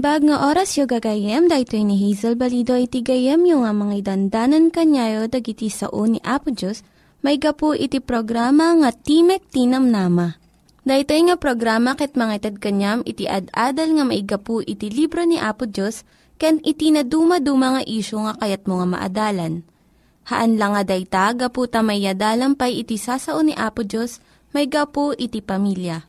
Naimbag nga oras yung gagayem, dahil ni Hazel Balido iti gayem yung nga mga dandanan kanyayo dagiti sao ni Apo Diyos, may gapu iti programa nga Timek Tinam Nama. Dahil nga programa ket mga itad kanyam iti ad-adal nga may gapu iti libro ni Apo Diyos, ken iti na dumaduma nga isyo nga kayat mo nga maadalan. Haan lang nga dayta, gapu tamay pay iti sasao ni Apo Diyos, may gapu iti pamilya.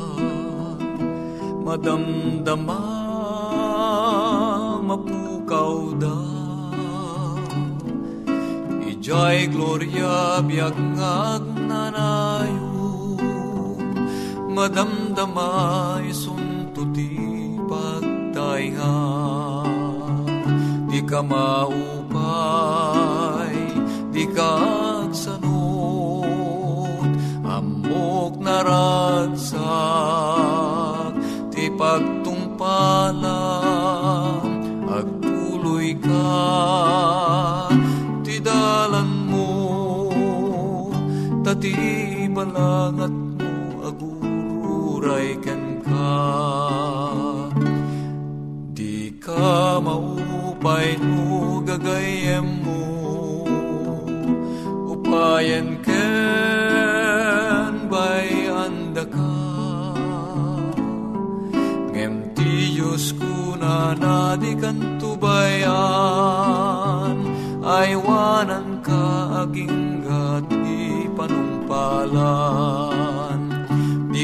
Madamdama mapukaw da. Ijay gloria biag ngagnanayon Madamdama isuntuti pagtainga Di ka maupay,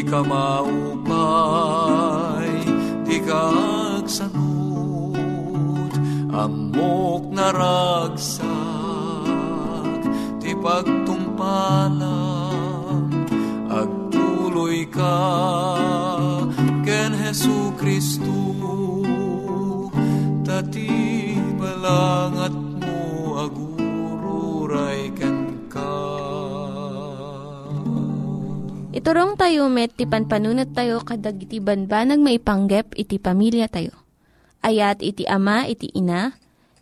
ka maupay, di ka agsanod, amok na ragsak, ti pagtumpalan, agtuloy ka, ken Hesu Kristu, tati balangat Iturong tayo met, ti panpanunat tayo kadag iti banbanag maipanggep iti pamilya tayo. Ayat iti ama, iti ina,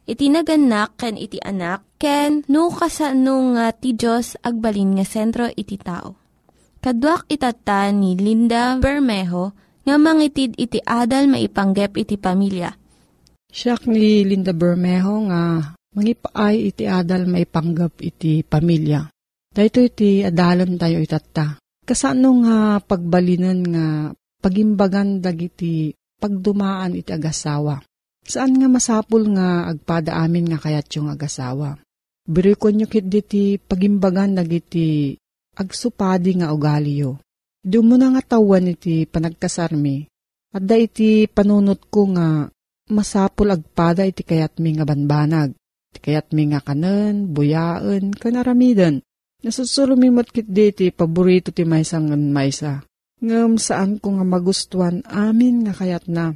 iti naganak, ken iti anak, ken no kasano nga ti Diyos agbalin nga sentro iti tao. Kaduak itata ni Linda Bermejo nga mangitid iti adal maipanggep iti pamilya. Siya ni Linda Bermejo nga mangipaay iti adal maipanggap iti pamilya. Dahito iti adalan tayo itata. Kasano nga pagbalinan nga pagimbagan dagiti pagdumaan iti agasawa. Saan nga masapul nga agpada amin nga kayat yung agasawa. Birikon nyo kit diti pagimbagan dagiti agsupadi nga ugali yo. Na nga tawan iti panagkasarmi. At da iti panunot ko nga masapul agpada iti kayat mi nga banbanag. Iti kayat mi nga kanen, buyaan, kanaramidan. Nasusulumimot kit diti, paborito ti maysa ngan maysa. Ngam saan ko nga magustuhan amin nga kayat na.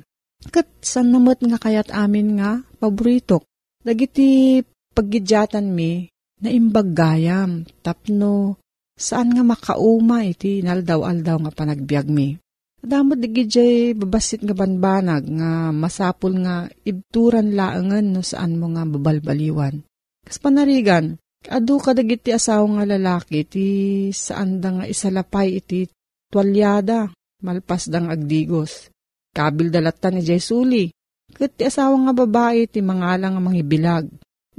Kat san namot nga kayat amin nga paborito. Dagiti paggidyatan mi, na imbag gayam, tapno, saan nga makauma iti naldaw-aldaw nga panagbiag mi. Adamot digidjay babasit nga banbanag nga masapul nga ibturan laangan no saan mo nga babalbaliwan. Kas panarigan, Adu kadag iti asawa nga lalaki ti saan da nga isalapay iti tuwalyada malpas dang agdigos. Kabil dalatan ni Jesuli. Kat ti asawa nga babae ti mangalang nga mangibilag.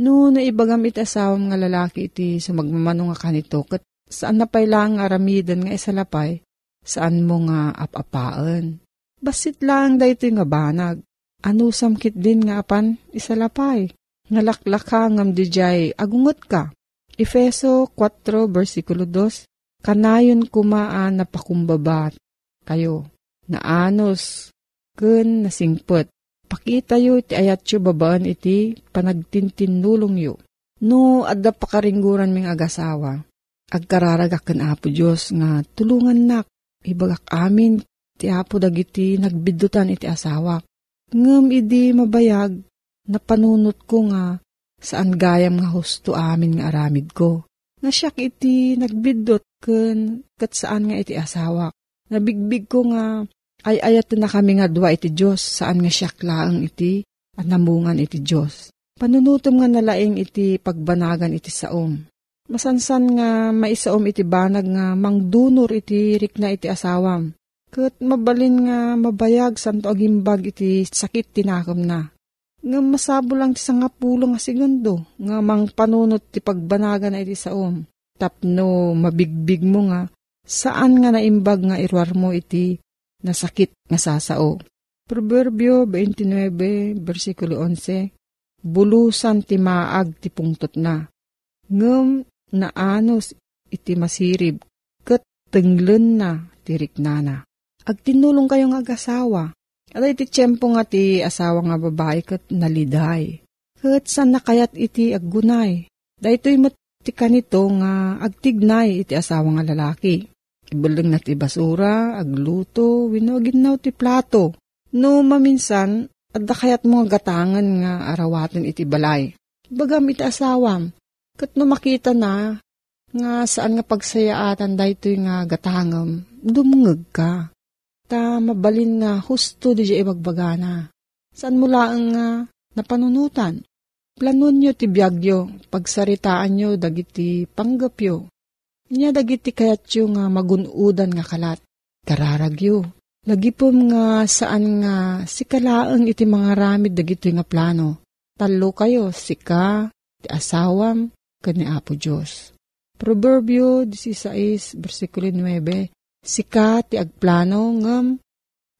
No naibagam iti asawa nga lalaki iti sumagmamano nga kanito kat saan na lang nga aramidan nga isalapay saan mo nga apapaan. Basit lang da ito nga banag. Ano samkit din nga apan isalapay Ngalaklaka ngam dijay agungot ka. Efeso 4 versikulo 2 Kanayon kumaan na pakumbabat kayo na anos ken nasingpet. Pakita yo iti ayat yo babaan iti panagtintinulong yo. No, adda pakaringguran ming agasawa. Agkararagak ken apo Diyos nga tulungan nak. Ibagak amin ti apo dagiti nagbidutan iti asawa. Ngem idi mabayag napanunot ko nga saan gayam nga husto amin nga aramid ko. Nga siyak iti nagbidot ken kat saan nga iti asawa. Nabigbig ko nga ay ayat na kami nga dua iti Diyos saan nga siyak laang iti at namungan iti Diyos. Panunutom nga nalaing iti pagbanagan iti saom. Masansan nga maisaom iti banag nga mangdunor iti rikna iti asawam. Kat mabalin nga mabayag santo agimbag iti sakit tinakom na. Nga masabo lang ti nga pulo nga segundo, nga mang panunot ti pagbanaga na iti saom. Tapno mabigbig mo nga, saan nga naimbag nga irwar mo iti nasakit nga sasao. Proverbio 29, versikulo 11, Bulusan ti maag ti pungtot na. Ngem naanos iti masirib, kat tenglen na tirik nana. Agtinulong kayong agasawa, at iti tiyempo nga ti asawa nga babae kat naliday. Kat san nakayat iti aggunay. Dahito'y ti kanito nga agtignay iti asawa nga lalaki. Ibalang na ti basura, agluto, winogin na ti plato. No maminsan, at kayat mga gatangan nga arawatin iti balay. Bagam iti asawam, kat no makita na, nga saan nga pagsayaatan dahito'y nga gatangam, dumungag ka ta mabalin nga husto di ibagbagana. Saan mula ang nga napanunutan? Planon nyo ti biyagyo, pagsaritaan nyo dagiti panggapyo. Inya dagiti kayatyo nga magunudan nga kalat. Kararagyo. Lagipom nga saan nga sikalaang iti mga ramid dagito nga plano. Talo kayo, sika, ti asawam, kani Apo Diyos. Proverbio 16, versikulo 9, Sika ti agplano ngem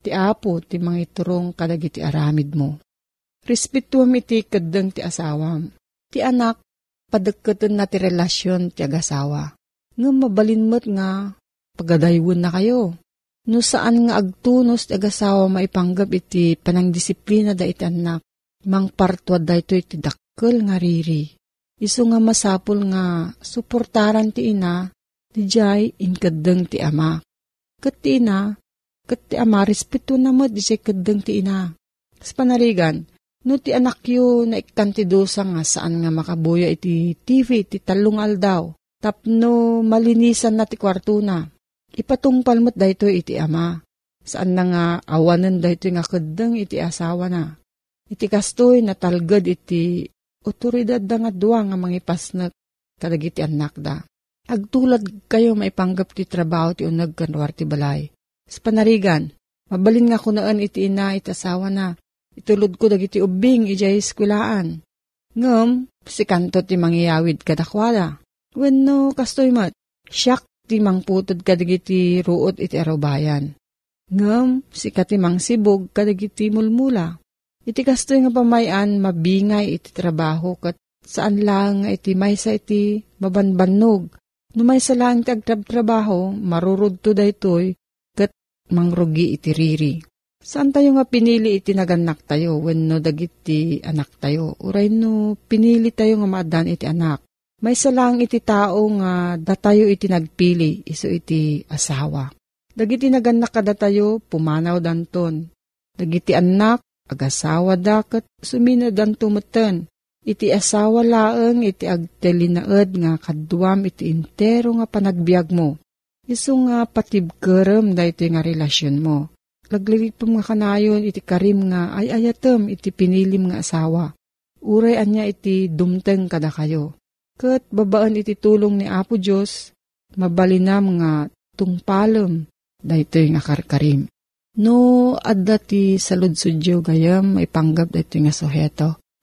ti apo ti mangiturong kadagiti aramid mo. Respetuam iti kadeng ti asawam. Ti anak, padagkatan na ti relasyon ti agasawa. Ngem mabalinmot nga pagadaywon na kayo. No saan nga agtunos ti agasawa maipanggap iti panangdisiplina da iti anak. Mang partwa da ito iti dakkel nga riri. Iso nga masapul nga suportaran ti ina, ti jay inkadeng ti ama. Kat ti ina, kat ti ama, respeto na mo, di kadang ti ina. Sa panarigan, no ti anak yo na ikantidosa nga saan nga makabuya iti TV, ti talungal daw. Tapno malinisan na ti kwarto na. Ipatungpal mo't dahito iti ama. Saan na nga awanan dahito nga kadang iti asawa na. Iti kastoy na talgad iti otoridad da nga duwa nga mangipas na kadagiti anak da. Agtulad kayo maipanggap ti trabaho ti unag kanwar ti balay. Sa panarigan, mabalin nga kunaan iti ina iti asawa na. Itulod ko dagiti ubing ijay skwilaan. Ngam, si kanto ti mangyayawid kadakwala. Wenno kastoy mat, siyak ti mangputod kadagiti ruot iti arubayan. Ngam, si katimang sibog kadagiti mulmula. Iti kastoy nga pamayan mabingay iti trabaho kat saan lang iti maysa iti mabanbanog Numay sa lang tagtrabaho, marurudto daytoy, kat mangrugi iti riri. Saan tayo nga pinili iti naganak tayo when no dagiti anak tayo? Uray no pinili tayo nga maadan iti anak. May salang iti tao nga datayo iti nagpili iso iti asawa. Dagiti naganak kadatayo pumanaw danton. Dagiti anak agasawa daket sumina danto meten. Iti asawa laeng iti agtelinaed nga kaduam iti intero nga panagbiag mo. Isu nga patibkerem da iti nga relasyon mo. Laglilipom nga kanayon iti karim nga ay ayatem iti pinilim nga asawa. Uray anya iti dumteng kada kayo Kat babaan iti tulong ni Apo Diyos, mabalinam nga tungpalem, dahito nga karkarim. No, adda ti saludsudyo gayam, may panggap dahito nga suheto.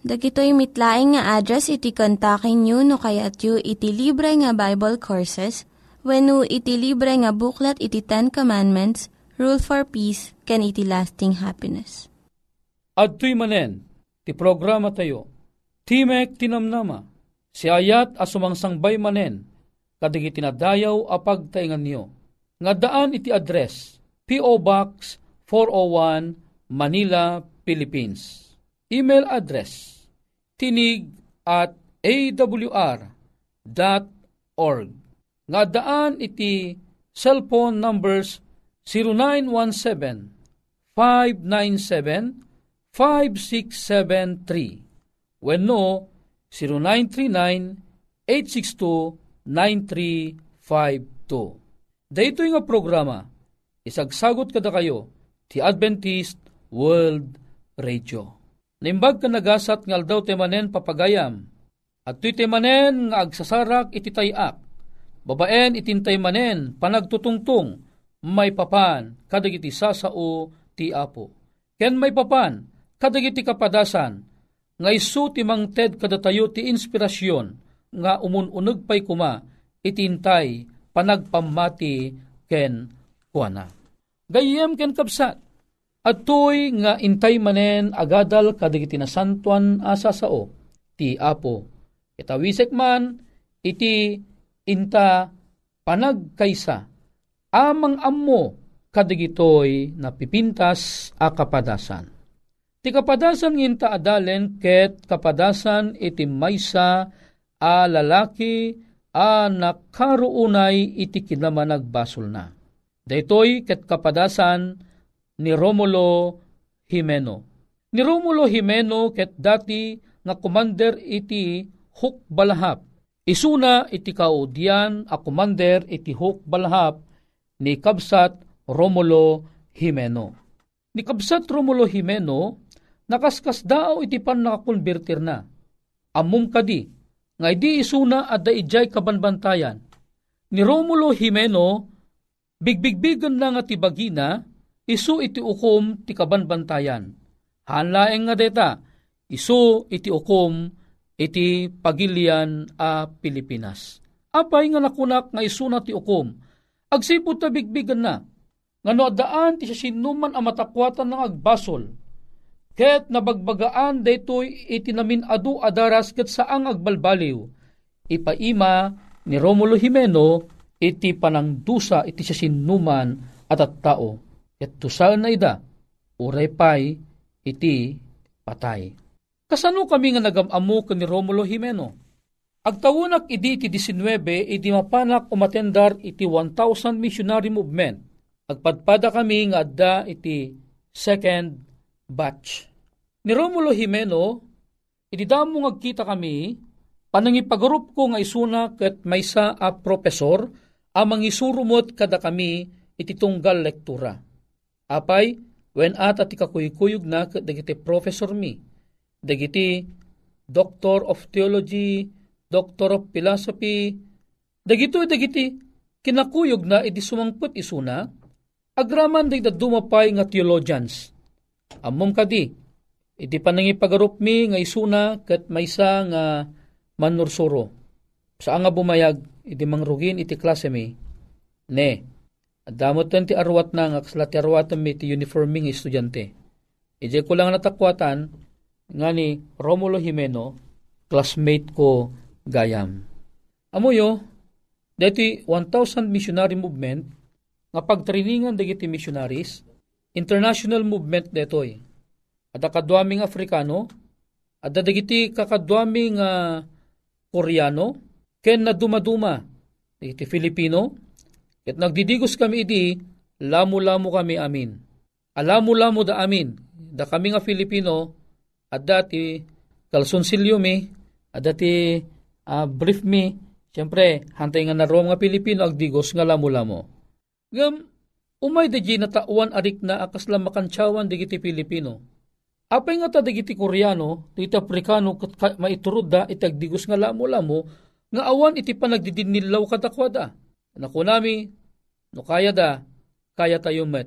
Dagitoy mitlaing nga address iti kontakin nyo no kayat yu iti libre nga Bible Courses when no iti libre nga buklat iti Ten Commandments, Rule for Peace, can iti lasting happiness. At manen, ti programa tayo, Timek Tinamnama, si ayat asumangsang manen, kadig itinadayaw apag taingan niyo. Nga daan iti address, P.O. Box 401, Manila, Philippines. Email address, tinig at awr.org. Nga daan iti cellphone numbers 0917-597-5673 when no 0939 9352. Dito nga programa, isagsagot kada kayo, ti Adventist World Radio. Nimbag ka nagasat ngal daw temanen papagayam, at tuy temanen nga agsasarak iti tayak, babaen itintay manen panagtutungtung, may papan kadagiti sasao ti apo. Ken may papan kadagiti kapadasan, nga isu ti mangted kadatayo ti inspirasyon, nga umununag pay kuma, itintay, panagpamati ken kuana. Gayem ken kapsat, at to'y nga intay manen agadal kadigiti na santuan asa sao, ti apo. Itawisek man, iti inta panagkaysa, amang ammo kadigitoy na pipintas a kapadasan. Ti kapadasan nginta adalen ket kapadasan iti maysa a lalaki a nakaruunay iti kinamanagbasol na. Daytoy ket kapadasan ni Romulo Jimeno. Ni Romulo Jimeno ket dati nga commander iti Huk Balahap. Isuna iti kaudyan a commander iti Huk Balahap ni Kabsat Romulo Jimeno. Ni Kabsat Romulo Jimeno nakaskas daaw iti pan nakakonvertir na. Amum kadi nga di isuna at da ijay kabanbantayan. Ni Romulo Jimeno, bigbigbigan na nga tibagina, isu iti ukom ti kabanbantayan. Hanlaeng nga deta, isu iti ukom iti pagilian a Pilipinas. Apay nga nakunak nga isuna ti ukom, agsipot ta bigbigan na, nga no daan ti sinuman a matakwatan ng agbasol, Ket nabagbagaan daytoy iti namin adu adaras ket saang agbalbaliw. Ipaima ni Romulo Jimeno iti panangdusa iti sinuman at at tao. Ket tusal na ida, uray pay iti patay. Kasano kami nga nagamamu ni Romulo Jimeno? Agtawunak idi iti 19, iti mapanak umatendar iti 1,000 missionary movement. Agpadpada kami nga adda iti second batch. Ni Romulo Jimeno, ididamo ngagkita kami, panangipagarup ko nga isuna ket maysa a profesor, amang isurumot kada kami iti tunggal lektura. Apay, when ata ti kakuykuyog na dagiti professor mi, dagiti Doctor of Theology, Doctor of Philosophy, dagito dagiti kinakuyog na iti sumangput isuna, agraman day da dumapay nga theologians. Amom kadi, iti panangipagarup mi nga isuna kat maysa nga manursuro. Sa nga bumayag, iti mangrugin iti klase mi, ne, adamot ti arwat na nga kasla ti arwatan mi ti uniforming estudyante. Ije ko lang natakwatan, nga ni Romulo Jimeno, classmate ko gayam. Amuyo, deti 1,000 missionary movement, nga pagtriningan dagiti missionaries, international movement detoy. At akadwaming Afrikano, at dagiti kakadwaming uh, Koreano, ken na dumaduma, dagiti Filipino, ket nagdidigos kami idi, lamu-lamu kami amin. Alamu-lamu da amin, da kami nga Filipino, at dati kalsonsilyo mi, at dati uh, brief mi, siyempre, hantay nga naroom nga Pilipino, agdigos nga lamo-lamo. Ngam, umay da na tauan arik na akas lang makansyawan digiti Pilipino. Apay nga ta digiti Koreano, digiti Afrikano, maiturod da, itagdigos nga lamo-lamo, nga awan iti panagdidinilaw katakwada. Naku nami, no kaya da, kaya tayo met.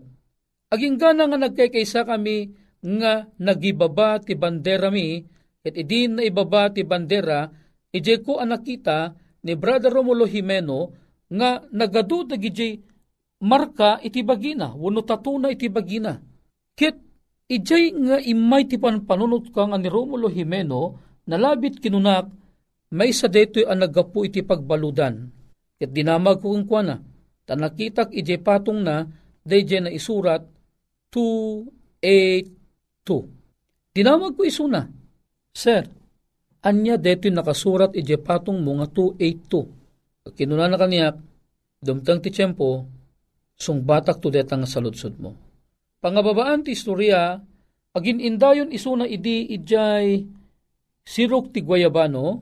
Aging gana nga nagkaysa kami nga nagibaba ti bandera mi, at idin na ibaba ti bandera, ije ko anakita ni Brother Romulo Jimeno nga nagadu dagiti marka iti bagina, wano tatuna iti bagina. Kit ijay nga imay ti panpanunot ka nga ni Romulo Jimeno, nalabit kinunak, may sa deto'y ang iti pagbaludan. Kit dinamag kung kwa na, tanakitak ijay patong na, dayjay na isurat, 2, 2. Tinawag ko isuna, Sir, anya deto nakasurat ije patong mga 282. Kinuna na kaniya, dumtang ti tiyempo, sung batak to detang saludsod mo. Pangababaan ti istorya, agin indayon isuna idi ijay sirok ti Guayabano,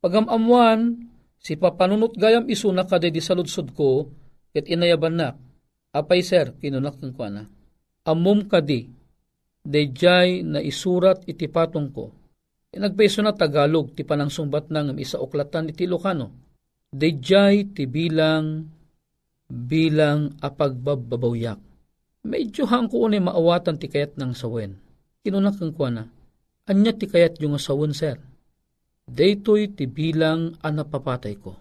pagamamuan, si papanunot gayam isuna kada di saludsod ko, ket inayaban na. Apay sir, kinunak ng kwa na. Amum kadi, dayjay na isurat iti patong ko. Nagpeso na Tagalog ti panang sumbat ng isa oklatan iti Ilocano. Dayjay ti bilang bilang apagbababawyak. Medyo hang ko unay maawatan ti kayat ng sawen. Kinunak kang kwa na, anya ti kayat yung sawen sir. Daytoy ti bilang anapapatay ko.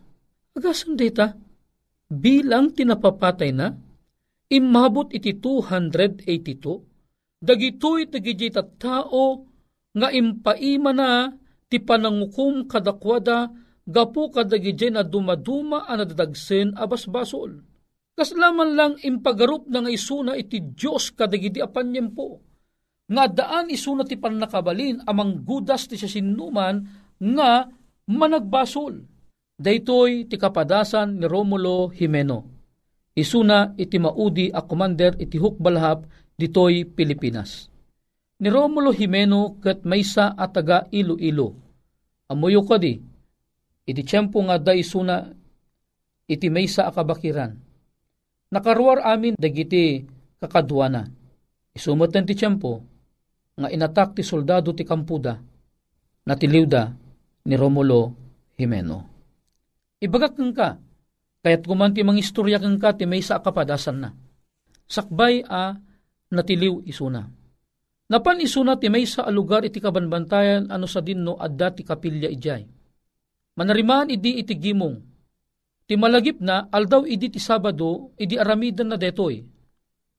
Agasan data, bilang tinapapatay na, imabot iti 282 dagitoy dagiti tao nga impaima na ti panangukum kadakwada gapu kadagiti na dumaduma ang nadadagsen abasbasol. Kaslaman lang impagarup na nga isuna iti Diyos kadagiti apanyempo. Nga daan isuna ti panakabalin amang gudas ti siya sinuman nga managbasol. Daytoy ti kapadasan ni Romulo Jimeno. Isuna iti maudi a commander iti hukbalhap ditoy Pilipinas. Ni Romulo Jimeno kat maysa at taga Iloilo. Amuyo ko di, iti tiyempo nga da isuna iti maysa akabakiran. Nakaruar amin dagiti kakadwana. Isumot ti tiyempo nga inatak ti soldado ti Kampuda na tiliwda ni Romulo Jimeno. Ibagak ka, kaya't kumanti mga istorya kang ka ti maysa akapadasan na. Sakbay a natiliw isuna. Napan isuna ti may sa alugar iti kabanbantayan ano sa dinno adda ti kapilya ijay. Manariman idi iti gimong. Ti malagip na aldaw idi ti Sabado idi aramidan na detoy.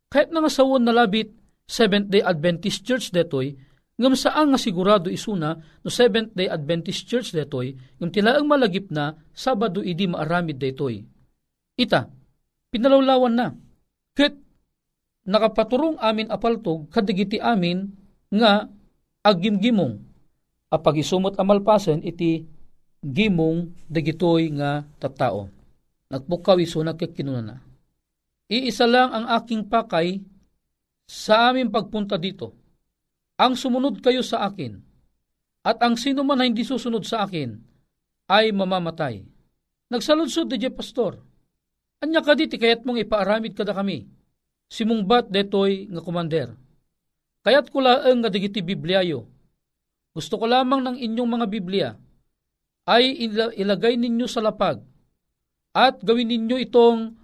Kahit nga sawon na labit Seventh-day Adventist Church detoy, ngam saan nga sigurado isuna no Seventh-day Adventist Church detoy, ngam tilaang malagip na Sabado idi maaramid detoy. Ita, pinalawlawan na. Ket nakapaturong amin apaltog kadigiti amin nga agimgimong apag isumot amalpasen iti gimong dagitoy nga tattao. Nagpukaw iso nagkikinuna Iisa lang ang aking pakay sa aming pagpunta dito. Ang sumunod kayo sa akin at ang sino man hindi susunod sa akin ay mamamatay. Nagsaludsod di pastor. Anya ka diti kayat mong ipaaramid kada kami simungbat detoy nga kumander. Kayat ko laeng nga digiti Bibliayo. Gusto ko lamang ng inyong mga Biblia ay ilagay ninyo sa lapag at gawin ninyo itong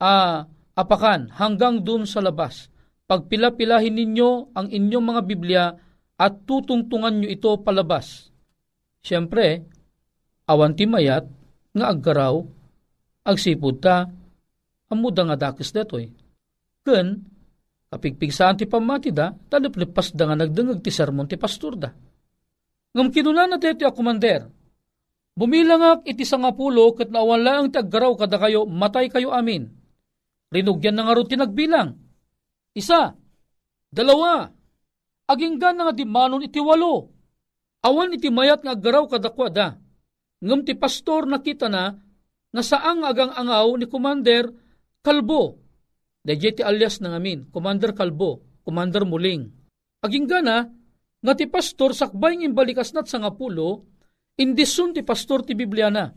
uh, apakan hanggang dun sa labas. Pagpila-pilahin ninyo ang inyong mga Biblia at tutungtungan nyo ito palabas. Siyempre, awan ti mayat nga aggaraw, agsipod ta, amuda nga dakis detoy. Ken, kapigpigsaan ti pamati da, taliplipas da nga nagdengag ti sermon ti pastor da. Ngam kinuna na deti a kumander, bumilangak iti sangapulo kat nawala ang taggaraw kada kayo, matay kayo amin. Rinugyan na nga rin tinagbilang. Isa, dalawa, aginggan nga di manon iti walo. Awan iti mayat nga agaraw kadakwada. Ngam ti pastor nakita na nga saang agang angaw ni Commander Kalbo. Dayjay ti alias na ngamin, Commander Kalbo, Commander Muling. Aginggan na, nga ti pastor sakbay ng balikas nat sa ngapulo, indisun ti pastor ti Biblia na.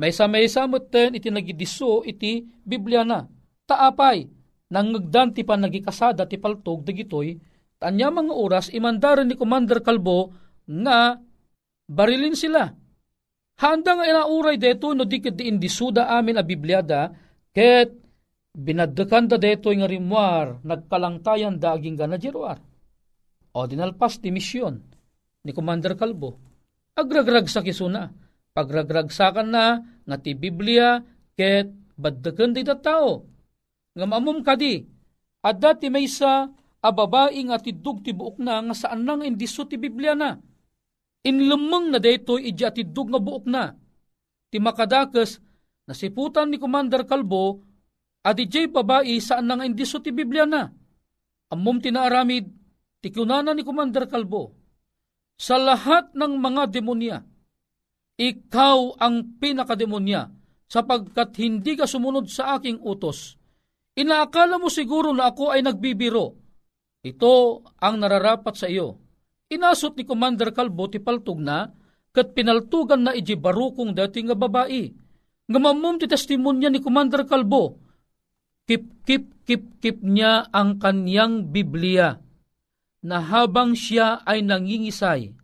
May sa may iti nagidiso iti Biblia na. Taapay, nangagdan ti panagikasada ti paltog dagitoy, tanya mga oras imandaran ni Commander Kalbo nga barilin sila. Handa nga inauray deto no dikit di indisuda amin a Bibliada ket binaddekan da deto nga rimwar nagkalangtayan da aging gana jeruar o dinalpas ti misyon ni Commander Kalbo. Agragrag sa kisuna. Pagragragsakan na nga ti Biblia ket baddaken di tao. Nga mamum kadi, adda ti maysa a babae nga ti dug ti na nga saan nang indiso ti Biblia na. Inlumang na dayto iji ti dug nga buok na. Ti makadakes nasiputan ni Commander Kalbo adi jay babae saan nang indiso ti Biblia na. Amom tinaaramid Tikunana ni Commander Kalbo, sa lahat ng mga demonya, ikaw ang pinakademonya sapagkat hindi ka sumunod sa aking utos. Inaakala mo siguro na ako ay nagbibiro. Ito ang nararapat sa iyo. Inasot ni Commander Kalbo ti paltog na kat pinaltugan na iji barukong dati nga babae. Ngamamom ti testimonya ni Commander Kalbo. Kip, kip, kip, kip niya ang kanyang Biblia na habang siya ay nangingisay,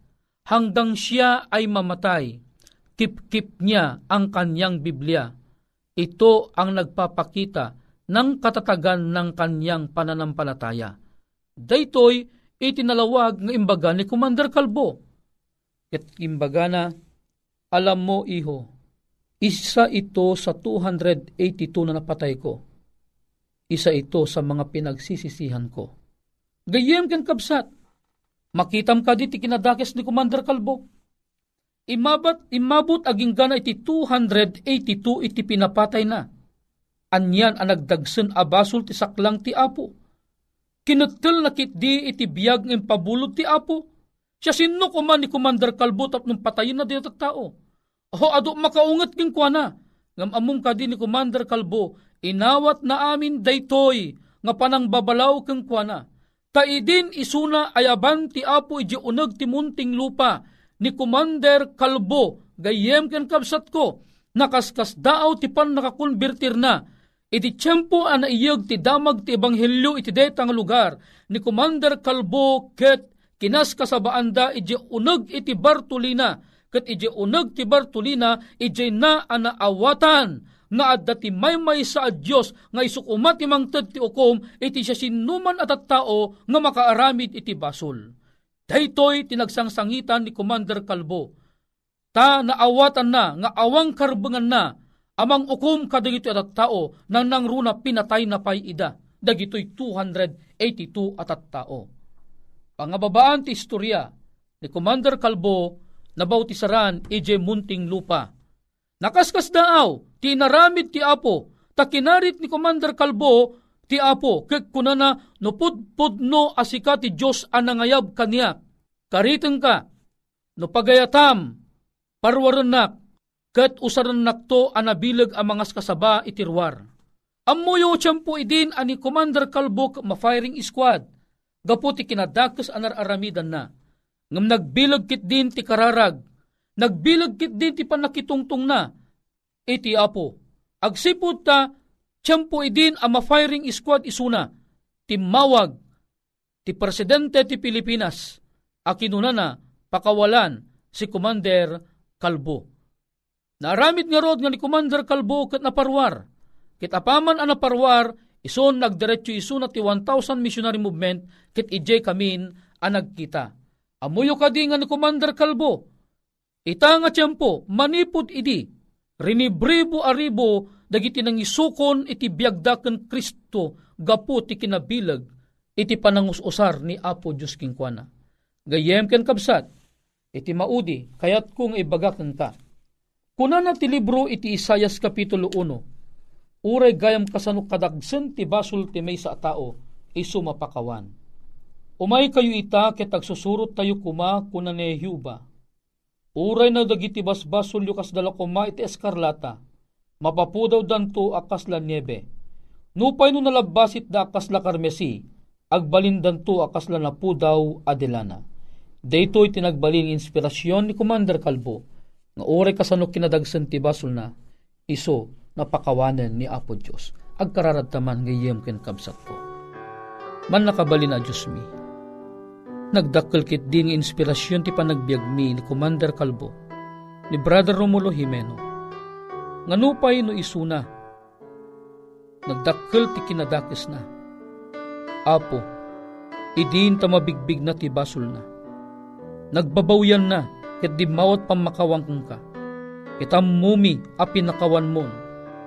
hanggang siya ay mamatay, kip-kip niya ang kanyang Biblia. Ito ang nagpapakita ng katatagan ng kanyang pananampalataya. Daytoy itinalawag ng imbaga ni Commander Kalbo. At imbaga na, alam mo iho, isa ito sa 282 na napatay ko. Isa ito sa mga pinagsisisihan ko Gayem ken kabsat. Makitam ka diti kinadakes ni Commander Kalbo. Imabat, imabot aging gana iti 282 iti pinapatay na. Anyan ang nagdagsen abasol ti saklang ti apo. Kinutel na di iti biyag ng pabulod ti apo. Siya sino kuman ni Commander Kalbo tap nung patayin na dito tao. Ho ado makaungat king kwa na. Ngam among kadi ni Commander Kalbo, inawat na amin daytoy nga panang babalaw keng kwa na Kaidin isuna ayaban ti apo iji unag ti munting lupa ni Commander Kalbo gayem ken kabsat ko nakaskas daaw ti pan nakakonvertir na iti tiyempo ana iyag ti damag ti ebanghelyo iti detang lugar ni Commander Kalbo ket kinas kasabaanda iji unag iti Bartolina ket iji unag ti Bartolina iji na ana awatan nga adda ti maymay sa Dios nga isukumat ti mangted ti ukom iti siya sinuman at tao nga makaaramid iti basol. Daytoy tinagsangsangitan ni Commander Kalbo. Ta naawatan na nga awang karbangan na amang ukom kadagito at tao nang nangruna pinatay na pay ida. Dagitoy 282 at tao. Pangababaan ti istorya ni Commander Kalbo na bautisaran ije munting lupa Nakaskas daaw, ti naramid ti Apo, takinarit ni Commander Kalbo, ti Apo, kek kunana no pudpud no asika ti Diyos anangayab kaniya. Kariteng ka, no pagayatam, parwarenak, ket usaran nakto anabilag ang mga kasaba itirwar. Amuyo tiyempo idin ani Commander Kalbo ma-firing squad, gapu ti kinadakas anar aramidan na. Ngam nagbilag kit din ti kararag, Nagbilag kit din ti panakitungtong na. Iti apo, agsipod ta, tiyempo idin ang firing squad isuna, timawag, ti presidente ti Pilipinas, akinuna na pakawalan si Commander Kalbo. Naramit nga rod nga ni Commander Kalbo kat naparwar. Kit apaman ang naparwar, ison nagdiretso iso na ti 1,000 missionary movement kit ije kamin ang nagkita. Amuyo kadi nga ni Commander Kalbo, ita nga tiyempo, manipod idi, rinibribo aribo, dagiti nang isukon iti biyagdaken Kristo, gapu ti kinabilag, iti panangusosar ni Apo Diyos Kingkwana. Gayem ken kabsat, iti maudi, kayat kung ibagakan ka. Kuna na ti libro iti Isayas Kapitulo 1, uray gayam kasanok kadagsen ti basul ti may sa tao, iso mapakawan Umay kayo ita ket agsusurot tayo kuma kuna ni Yuba. Uray na dagiti basbasol yukas dala kuma iti eskarlata. Mapapudaw danto akas la niebe. Nupay no nalabasit da akas la karmesi. Agbalin danto akas la napudaw adelana. Dayto tinagbaling inspirasyon ni Commander Kalbo nga uray kasano kinadagsan ti basol na iso napakawanan ni Apo Diyos. Agkararataman ngayem ken kabsat ko. Man nakabalin na Diyos mi Nagdakkel kit din inspirasyon ti panagbiag mi ni Commander Calvo, ni Brother Romulo Jimeno. Nganupay no isuna, nagdakkel ti kinadakis na. Apo, idin ta mabigbig na ti basol na. Nagbabawyan na, ket di mawat pamakawang kong ka. Kita mumi a pinakawan mon,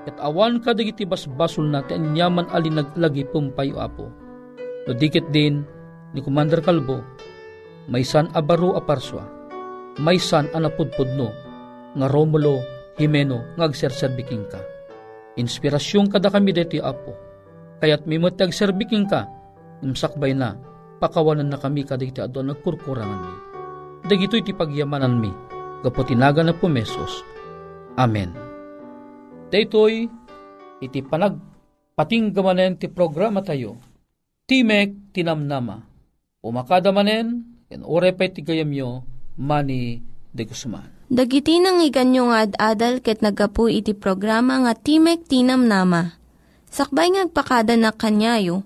ket awan ka dagiti basbasol na ti anyaman alin naglagi pumpayo apo. No dikit din, ni Commander Kalbo, may san abaro a parswa, may san anapudpudno, nga Romulo Jimeno nga agserserbiking ka. Inspirasyon kada kami deti apo, kaya't mimot agserbiking ka, imsakbay na, pakawanan na kami kadagiti adon nagkurkurangan mi. Dagito'y ti pagyamanan mi, gapotinaga na pumesos. Amen. Daytoy iti panag patinggamanen ti programa tayo, Timek Tinamnama Umakada manen, ken orepay ti gayamyo, mani de Guzman. Dagiti nang iganyo nga ad-adal ket nagapu iti programa nga Timek Tinam Nama. Sakbay ngagpakada na kanyayo,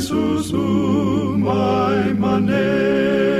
Jesus umay manen.